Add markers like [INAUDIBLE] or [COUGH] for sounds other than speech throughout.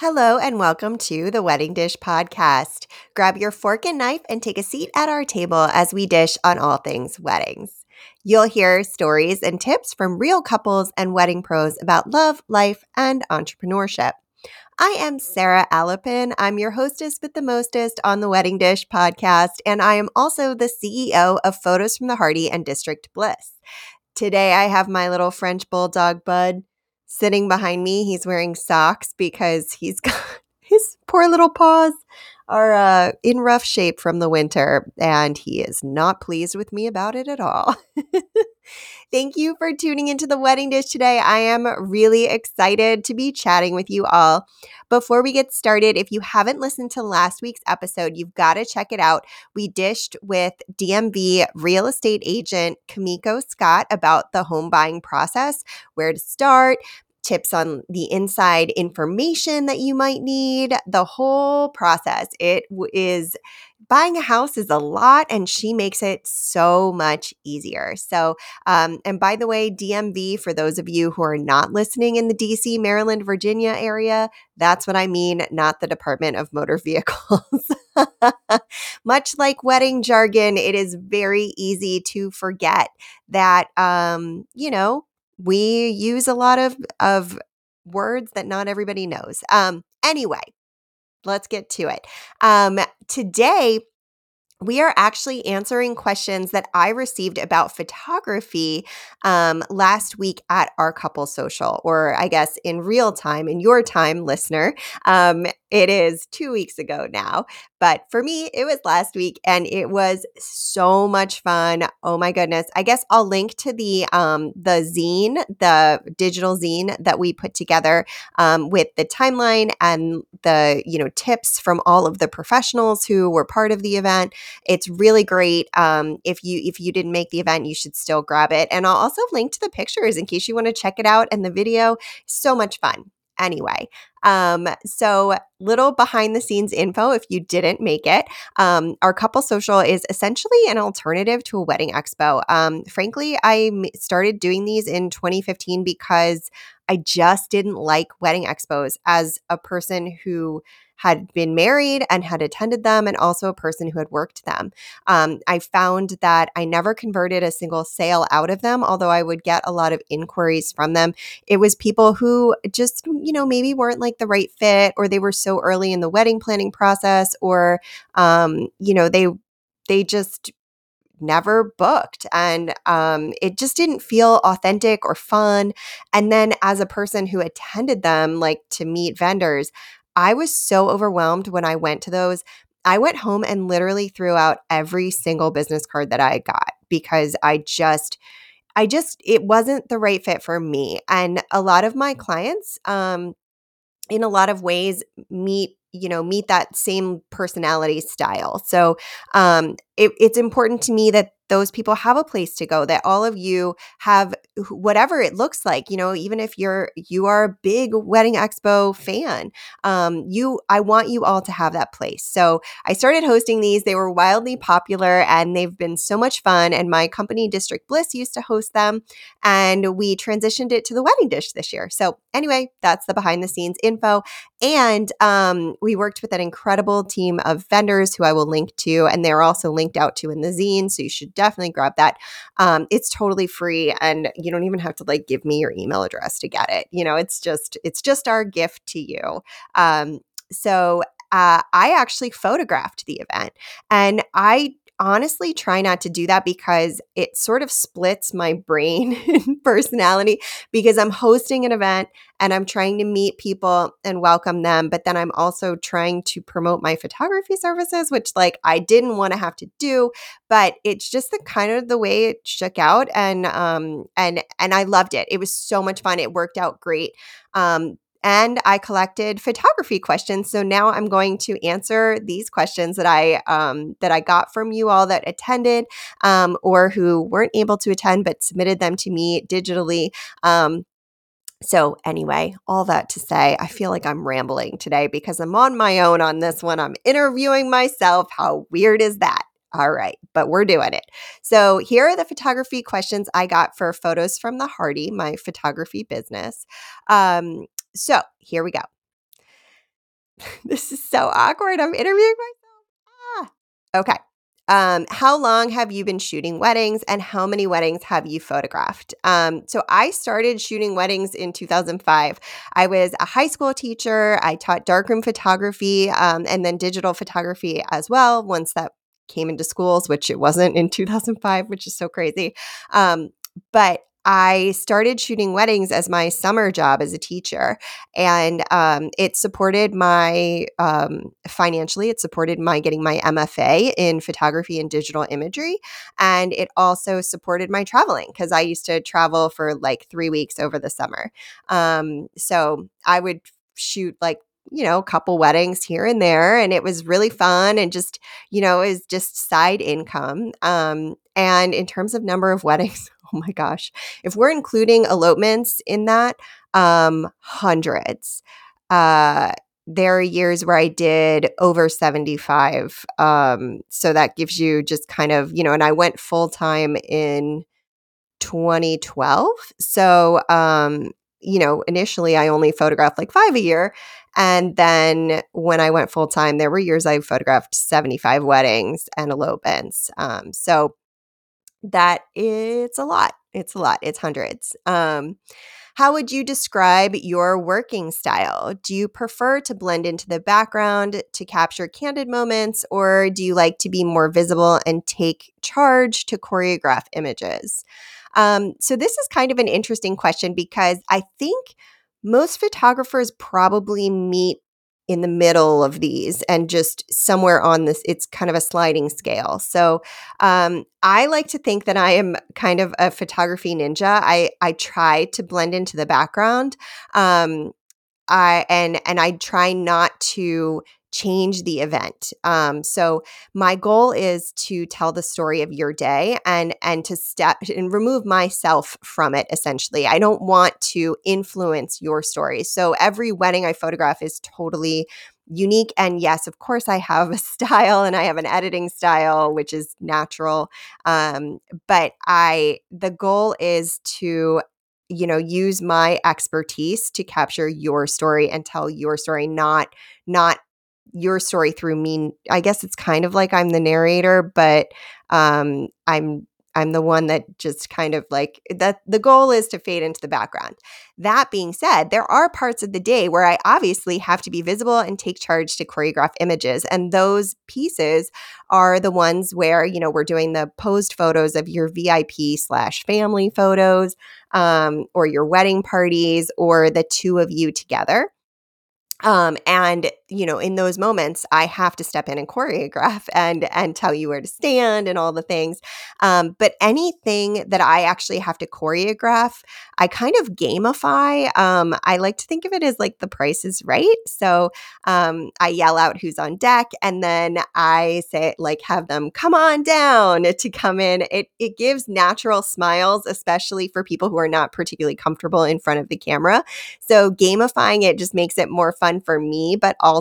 Hello, and welcome to the Wedding Dish Podcast. Grab your fork and knife and take a seat at our table as we dish on all things weddings. You'll hear stories and tips from real couples and wedding pros about love, life, and entrepreneurship. I am Sara Alepin. I'm your hostess with the mostest on the Wedding Dish podcast, and I am also the CEO of Photos from the Hardy and District Bliss. Today, I have my little French bulldog bud sitting behind me. He's wearing socks because he's [LAUGHS] got his poor little paws are uh, in rough shape from the winter, and he is not pleased with me about it at all. [LAUGHS] Thank you for tuning into the wedding dish today. I am really excited to be chatting with you all. Before we get started, if you haven't listened to last week's episode, you've got to check it out. We dished with DMV real estate agent Kamiko Scott about the home buying process, where to start, tips on the inside information that you might need, the whole process. It is buying a house is a lot and she makes it so much easier. So, um, and by the way, DMV, for those of you who are not listening in the DC, Maryland, Virginia area, that's what I mean, not the Department of Motor [LAUGHS] Vehicles. Much like wedding jargon, it is very easy to forget that, um, you know, we use a lot of of words that not everybody knows. Um, anyway, let's get to it. Um, today we are actually answering questions that I received about photography um, last week at our couple social, or I guess in real time, in your time, listener. Um, it is two weeks ago now, but for me, it was last week, and it was so much fun. Oh my goodness! I guess I'll link to the um, the zine, the digital zine that we put together um, with the timeline and the you know tips from all of the professionals who were part of the event. It's really great. Um, if you if you didn't make the event, you should still grab it, and I'll also link to the pictures in case you want to check it out and the video. So much fun anyway. Um, so little behind the scenes info if you didn't make it. Um, our couple social is essentially an alternative to a wedding expo. Um, frankly, I started doing these in 2015 because I just didn't like wedding expos as a person who had been married and had attended them, and also a person who had worked them. Um, I found that I never converted a single sale out of them, although I would get a lot of inquiries from them. It was people who just, you know, maybe weren't like the right fit, or they were so early in the wedding planning process, or, um, you know, they, they just never booked and um, it just didn't feel authentic or fun and then as a person who attended them like to meet vendors I was so overwhelmed when I went to those. I went home and literally threw out every single business card that I got because I just I just it wasn't the right fit for me. And a lot of my clients um in a lot of ways meet you know meet that same personality style so um it, it's important to me that those people have a place to go that all of you have whatever it looks like you know even if you're you are a big wedding expo fan um, you i want you all to have that place. So i started hosting these they were wildly popular and they've been so much fun and my company district bliss used to host them and we transitioned it to the wedding dish this year. So anyway that's the behind the scenes info and um, we worked with an incredible team of vendors who i will link to and they're also linked out to in the zine so you should definitely grab that. Um, it's totally free, and you don't even have to like give me your email address to get it. You know, it's just it's just our gift to you. Um, so uh, I actually photographed the event, and I honestly try not to do that because it sort of splits my brain and [LAUGHS] personality because I'm hosting an event and I'm trying to meet people and welcome them but then I'm also trying to promote my photography services which like I didn't want to have to do but it's just the kind of the way it shook out and um and and I loved it. It was so much fun. It worked out great. Um and I collected photography questions. So now I'm going to answer these questions that I um, that I got from you all that attended um, or who weren't able to attend but submitted them to me digitally. Um, so, anyway, all that to say, I feel like I'm rambling today because I'm on my own on this one. I'm interviewing myself. How weird is that? All right, but we're doing it. So, here are the photography questions I got for photos from the Hardy, my photography business. Um, so here we go. [LAUGHS] this is so awkward. I'm interviewing myself. Ah. Okay. Um, how long have you been shooting weddings and how many weddings have you photographed? Um, so I started shooting weddings in 2005. I was a high school teacher. I taught darkroom photography um, and then digital photography as well once that came into schools, which it wasn't in 2005, which is so crazy. Um, but I started shooting weddings as my summer job as a teacher, and um, it supported my um, financially. It supported my getting my MFA in photography and digital imagery, and it also supported my traveling because I used to travel for like three weeks over the summer. Um, so I would shoot like you know, a couple weddings here and there. And it was really fun and just, you know, is just side income. Um, and in terms of number of [LAUGHS] weddings, oh my gosh, if we're including elopements in that, um, hundreds. Uh, there are years where I did over 75. Um, so that gives you just kind of, you know, and I went full time in 2012. So, um, you know, initially I only photographed like five a year. And then when I went full time, there were years I photographed 75 weddings and elopements. Um, so that it's a lot. It's a lot. It's hundreds. Um, how would you describe your working style? Do you prefer to blend into the background to capture candid moments, or do you like to be more visible and take charge to choreograph images? Um, so, this is kind of an interesting question because I think most photographers probably meet in the middle of these and just somewhere on this it's kind of a sliding scale. So um, i like to think that i am kind of a photography ninja. I i try to blend into the background um, i and and i try not to change the event. Um, so my goal is to tell the story of your day and and to step [LAUGHS] and remove myself from it essentially. I don't want to influence your story. So every wedding I photograph is totally unique and yes of course i have a [LAUGHS] style and i have an editing style which is natural um, but i the goal is to you know use my expertise to capture your story and tell your story not not your story through me. I guess it's kind of like I'm the narrator, but um, I'm I'm the one that just kind of like that the goal is to fade into the background. That being said, there are parts of the day where I obviously have to be visible and take charge to choreograph images. And those pieces are the ones where, you know, we're doing the posed photos of your VIP slash family photos, um, or your wedding parties, or the two of you together. Um, and you know, in those moments, I have to step in and choreograph and and tell you where to stand and all the things. Um, but anything that I actually have to choreograph, I kind of gamify. Um, I like to think of it as like the price is right. So um, I yell out who's on deck, and then I say like have them come on down [LAUGHS] to come in. It it gives natural smiles, especially for people who are not particularly comfortable in front of the camera. So gamifying it just makes it more fun for me, but also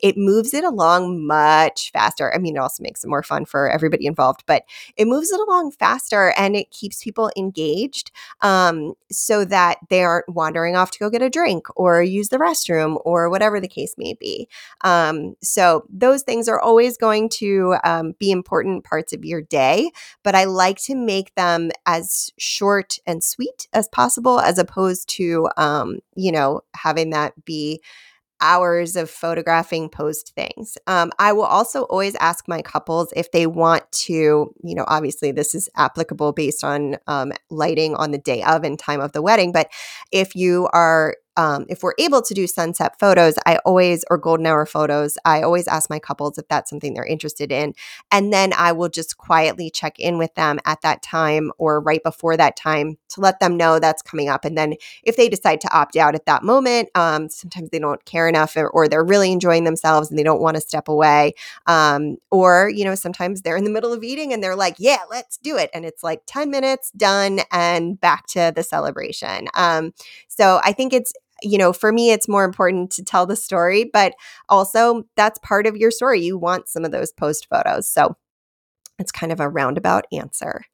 it moves it along much faster. I mean, it also makes it more fun for everybody involved, but it moves it along faster and it keeps people engaged um, so that they aren't wandering off to go get a drink or use the restroom or whatever the case may be. Um, so those things are always going to um, be important parts of your day, but I like to make them as short and sweet as possible as opposed to, um, you know, having that be hours of photographing posed things. Um, I will also always ask my couples if they want to, you know, obviously this is applicable based on um, lighting on the day of and time of the wedding, but if you are um, if we're able to do sunset photos, I always, or golden hour photos, I always ask my couples if that's something they're interested in. And then I will just quietly check in with them at that time or right before that time to let them know that's coming up. And then if they decide to opt out at that moment, um, sometimes they don't care enough or, or, they're really enjoying themselves and they don't want to step away. Um, or, you know, sometimes they're in the middle of eating and they're like, yeah, let's do it. And it's like 10 minutes done and back to the celebration. Um, so I think it's you know, for me, it's more important to tell the story, but also that's part of your story. You want some of those post photos. So it's kind of a roundabout answer.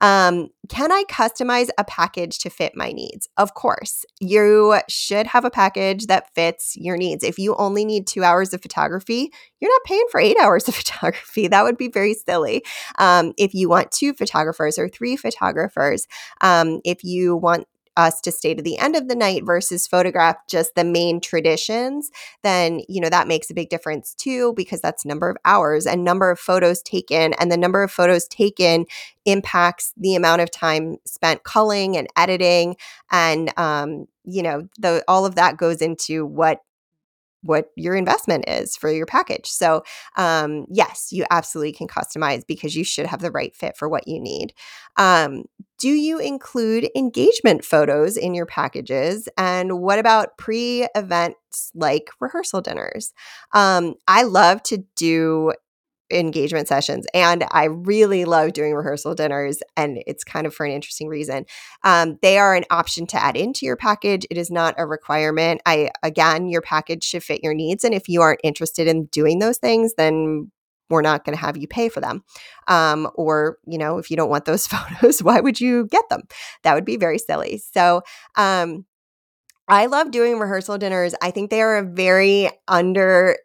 Um, can I customize a package to fit my needs? Of course. You should have a package that fits your needs. If you only need two hours of photography, you're not paying for eight hours of [LAUGHS] photography. That would be very silly. Um, if you want two photographers or three photographers, um, if you want us to stay to the end of the night versus photograph just the main traditions, then, you know, that makes a big difference too, because that's number of hours and number of photos taken. And the number of photos taken impacts the amount of time spent culling and editing. And, um, you know, the, all of that goes into what what your investment is for your package. So, um, yes, you absolutely can customize because you should have the right fit for what you need. Um, do you include engagement photos in your packages? And what about pre events like rehearsal dinners? Um, I love to do engagement sessions. And I really love doing rehearsal dinners. And it's kind of for an interesting reason. Um, they are an option to add into your package. It is not a requirement. I, again, your package should fit your needs. And if you aren't interested in doing those things, then we're not going to have you pay for them. Um, or, you know, if you don't want those [LAUGHS] photos, why would you get them? That would be very silly. So, um, I love doing rehearsal dinners. I think they are a very under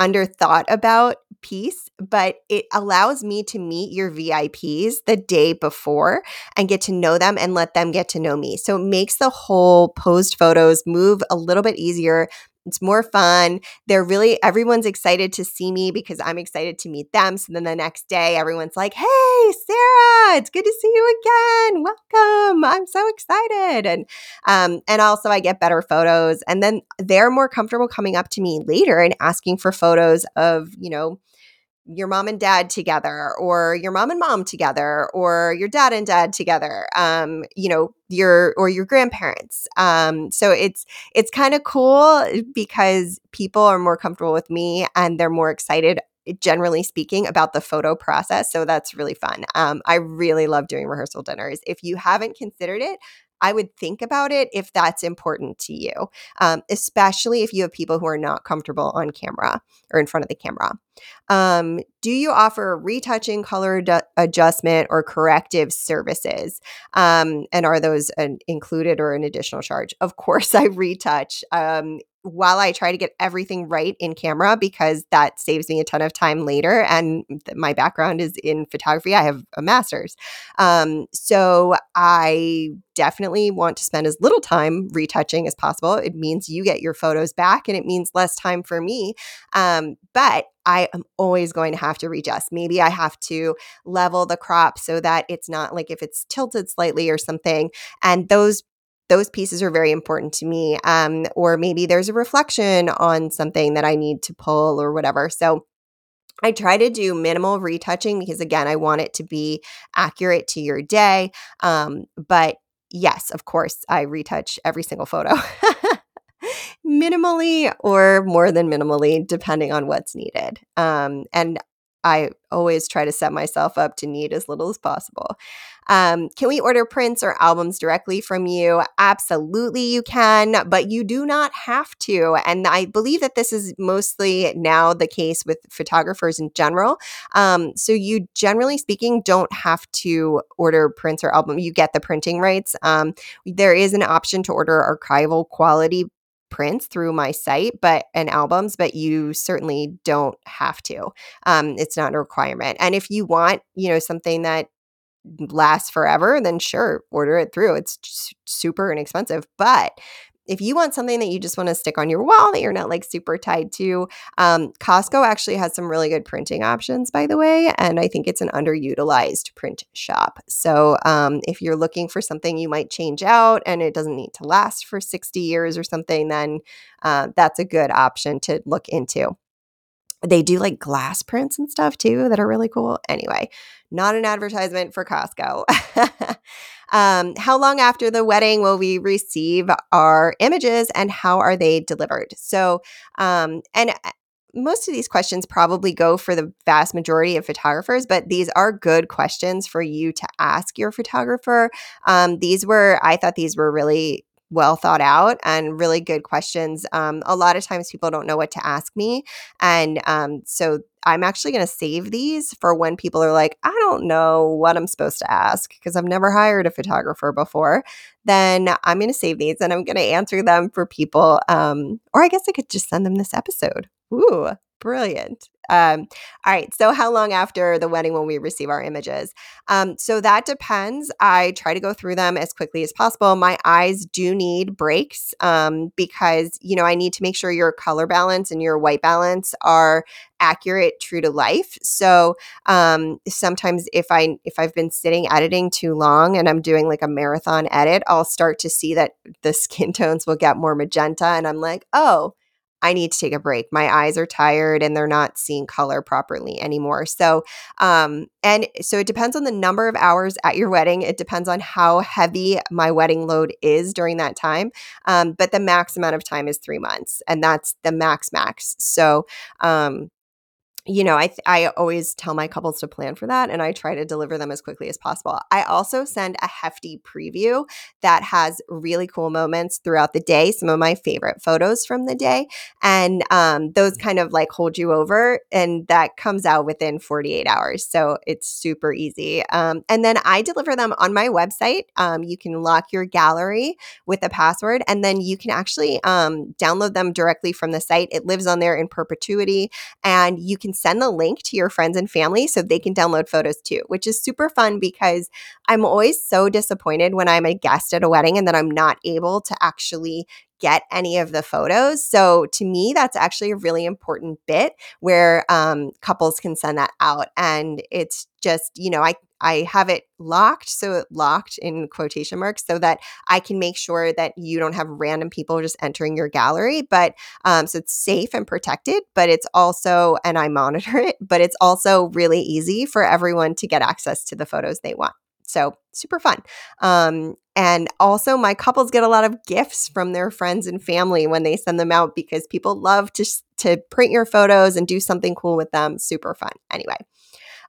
underthought about piece, but it allows me to meet your VIPs the day before and get to know them and let them get to know me. So it makes the whole posed photos move a little bit easier. It's more fun. They're really, everyone's excited to see me because I'm excited to meet them. So then the next day, everyone's like, hey, Sara, it's good to see you again. Welcome. I'm so excited. And, um, and also I get better photos. And then they're more comfortable coming up to me later and asking for photos of, you know, your mom and dad together or your mom and mom together or your dad and dad together um you know your or your grandparents. Um so it's it's kind of cool because people are more comfortable with me and they're more excited generally speaking about the photo process. So that's really fun. Um i really love doing rehearsal dinners. If you haven't considered it I would think about it if that's important to you, um, especially if you have people who are not comfortable on camera or in front of the camera. Um, do you offer retouching, color adjustment, or corrective services? Um, and are those an included or an additional charge? Of course, [LAUGHS] I retouch. Um, while I try to get everything right in camera because that saves me a ton of time later. And th- my background is in photography, I have a master's. Um, so I definitely want to spend as little time retouching as possible. It means you get your photos back and it means less time for me. Um, but I am always going to have to readjust. Maybe I have to level the crop so that it's not like if it's tilted slightly or something. And those those pieces are very important to me. Um, or maybe there's a reflection on something that I need to pull or whatever. So I try to do minimal retouching because, again, I want it to be accurate to your day. Um, but yes, of course, I retouch every single photo. [LAUGHS] minimally or more than minimally, depending on what's needed. Um, and I always try to set myself up to need as little as possible. Um, can we order prints or albums directly from you? Absolutely, you can, but you do not have to. And I believe that this is mostly now the case with photographers in general. Um, so you, generally speaking, don't have to order prints or album. You get the printing rights. Um, there is an option to order archival quality prints through my site but and albums but you certainly don't have to um, it's not a requirement and if you want you know something that lasts forever then sure order it through it's super inexpensive but if you want something that you just want to stick on your wall that you're not like super tied to, um, Costco actually has some really good printing options, by the way. And I think it's an underutilized print shop. So um, if you're looking for something you might change out and it doesn't need to last for 60 years or something, then uh, that's a good option to look into. They do like glass prints and stuff too that are really cool. Anyway, not an advertisement for Costco. [LAUGHS] Um, how long after the wedding will we receive our images and how are they delivered? So, um, and uh, most of these questions probably go for the vast majority of photographers, but these are good questions for you to ask your photographer. Um, these were, I thought these were really well thought out and really good questions. Um, a lot of times people don't know what to ask me. And um, so I'm actually going to save these for when people are like, I don't know what I'm supposed to ask because I've never hired a photographer before. Then I'm going to save these and I'm going to answer them for people. Um, or I guess I could just send them this episode. Ooh, brilliant. Um, all right. So, how long after the wedding will we receive our images? Um, so, that depends. I try to go through them as quickly as possible. My eyes do need breaks um, because, you know, I need to make sure your color balance and your white balance are accurate true to life so um, sometimes if i if i've been sitting editing too long and i'm doing like a marathon edit i'll start to see that the skin [LAUGHS] tones will get more magenta and i'm like oh I need to take a break. My eyes are tired and they're not seeing color properly anymore. So, um, and so it depends on the number of hours at your wedding. It depends on how heavy my wedding load is during that time. Um, but the max amount of time is three months, and that's the max max. So, um, you know, I th- I always tell my couples to plan for that and I try to deliver them as quickly as possible. I also send a hefty preview that has really cool moments throughout the day, some of my favorite photos from the day, and um, those kind of like hold you over, and that comes out within 48 hours. So it's super easy. Um, and then I deliver them on my website. Um, you can lock your gallery with a password, and then you can actually um, download them directly from the site. It lives on there in perpetuity, and you can can send the link to your friends and family so they can download photos too, which is super fun because I'm always so disappointed when I'm a guest at a wedding and that I'm not able to actually get any of the photos. So to me, that's actually a really important bit where um, couples can send that out. And it's just, you know, I I have it locked, so it locked in quotation marks, so that I can make sure that you don't have random people just entering your gallery. But um, so it's safe and protected, but it's also, and I [LAUGHS] monitor it, but it's also really easy for everyone to get access to the photos they want. So super fun. Um, and also, my couples get a lot of gifts from their friends and family when they send them out because people love to to print your photos and do something cool with them. Super fun. Anyway,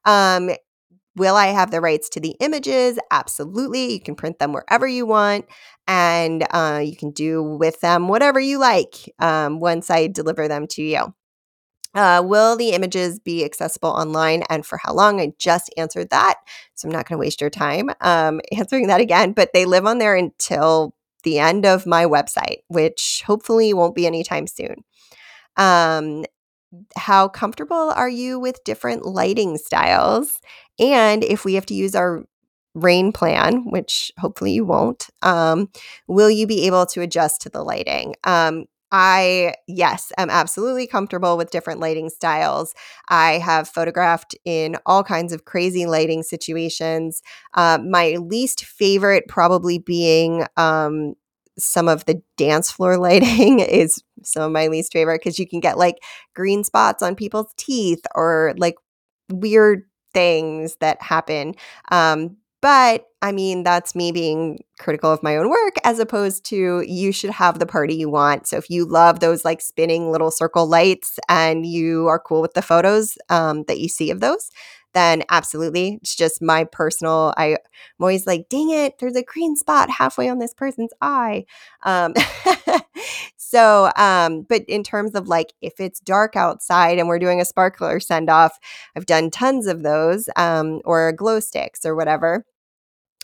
um, will I have the rights to the images? Absolutely. You can print them wherever you want, and uh, you can do with them whatever you like um, once I deliver them to you. Uh, will the images be accessible online and for how long? I just answered that. So I'm not going to waste your time um, [LAUGHS] answering that again, but they live on there until the end of my website, which hopefully won't be anytime soon. Um, how comfortable are you with different lighting styles? And if we have to use our rain plan, which hopefully you won't, um, will you be able to adjust to the lighting? Um, I, yes, am absolutely comfortable with different lighting styles. I have photographed in all kinds of crazy lighting situations. Uh, my least favorite, probably being um, some of the dance floor [LAUGHS] lighting, is some of my least favorite because you can get like green spots on people's teeth or like weird things that happen. Um, but I mean, that's me being critical of my own work as opposed to you should have the party you want. So if you love those like spinning little circle lights and you are cool with the photos um, that you see of those, then absolutely. It's just my personal, I, am always like, dang it, there's a green spot halfway on this person's eye. Um, [LAUGHS] so, um, but in terms of like, if it's dark outside and we're doing a sparkler send off, I've done tons of those, um, or glow sticks or whatever.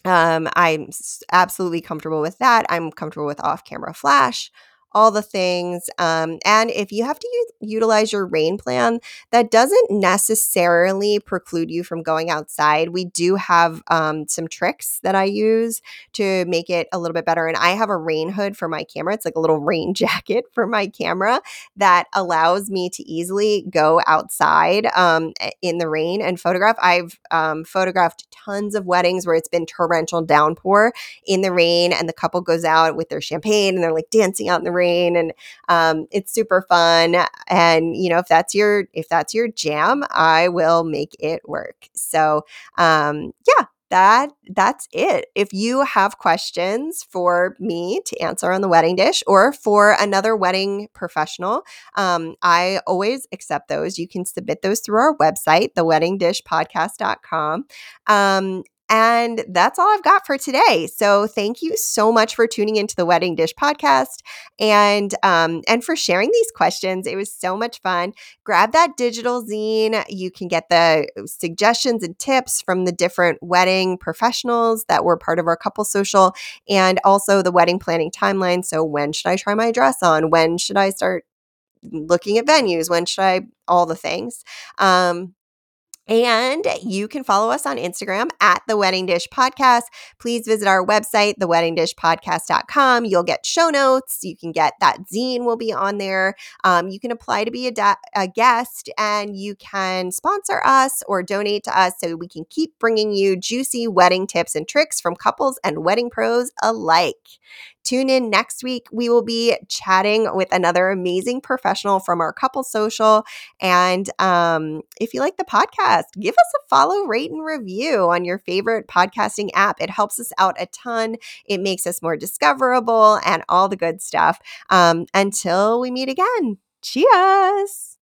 Um, I'm absolutely comfortable with that. I'm comfortable with off camera flash all the things. Um, and if you have to use, utilize your rain plan, that doesn't necessarily preclude you from going outside. We do have um, some tricks that I use to make it a little bit better. And I have a rain hood for my camera. It's like a little [LAUGHS] rain jacket for my camera that allows me to easily go outside um, in the rain and photograph. I've um, photographed tons of weddings where it's been torrential downpour in the rain, and the couple goes out with their champagne and they're like dancing out in the rain and um, it's super fun and you know if that's your if that's your jam i will make it work so um, yeah that that's it. If you have questions for me to answer on the wedding dish or for another wedding professional, um, I always accept those. You can submit those through our website, theweddingdishpodcast.com. Um, And that's all I've got for today. So thank you so much for tuning into the Wedding Dish podcast and um, and for sharing these questions. It was so much fun. Grab that digital zine. You can get the suggestions and tips from the different wedding professionals that were part of our couple social and also the wedding planning timeline. So when should I try my dress on? When should I start looking at venues? When should I all the things? Um, and you can follow us on Instagram at the Wedding Dish Podcast. Please visit our website, theweddingdishpodcast.com. You'll get show notes. You can get that zine will be on there. Um, you can apply to be a, da- a guest and you can sponsor us or donate to us so we can keep bringing you juicy wedding tips and tricks from couples and wedding pros alike. Tune in next week. We will be chatting with another amazing professional from our couple social. And um, if you like the podcast, give us a follow, rate, and review on your favorite podcasting app. It helps us out a ton. It makes us more discoverable and all the good stuff. Um, until we meet again, cheers.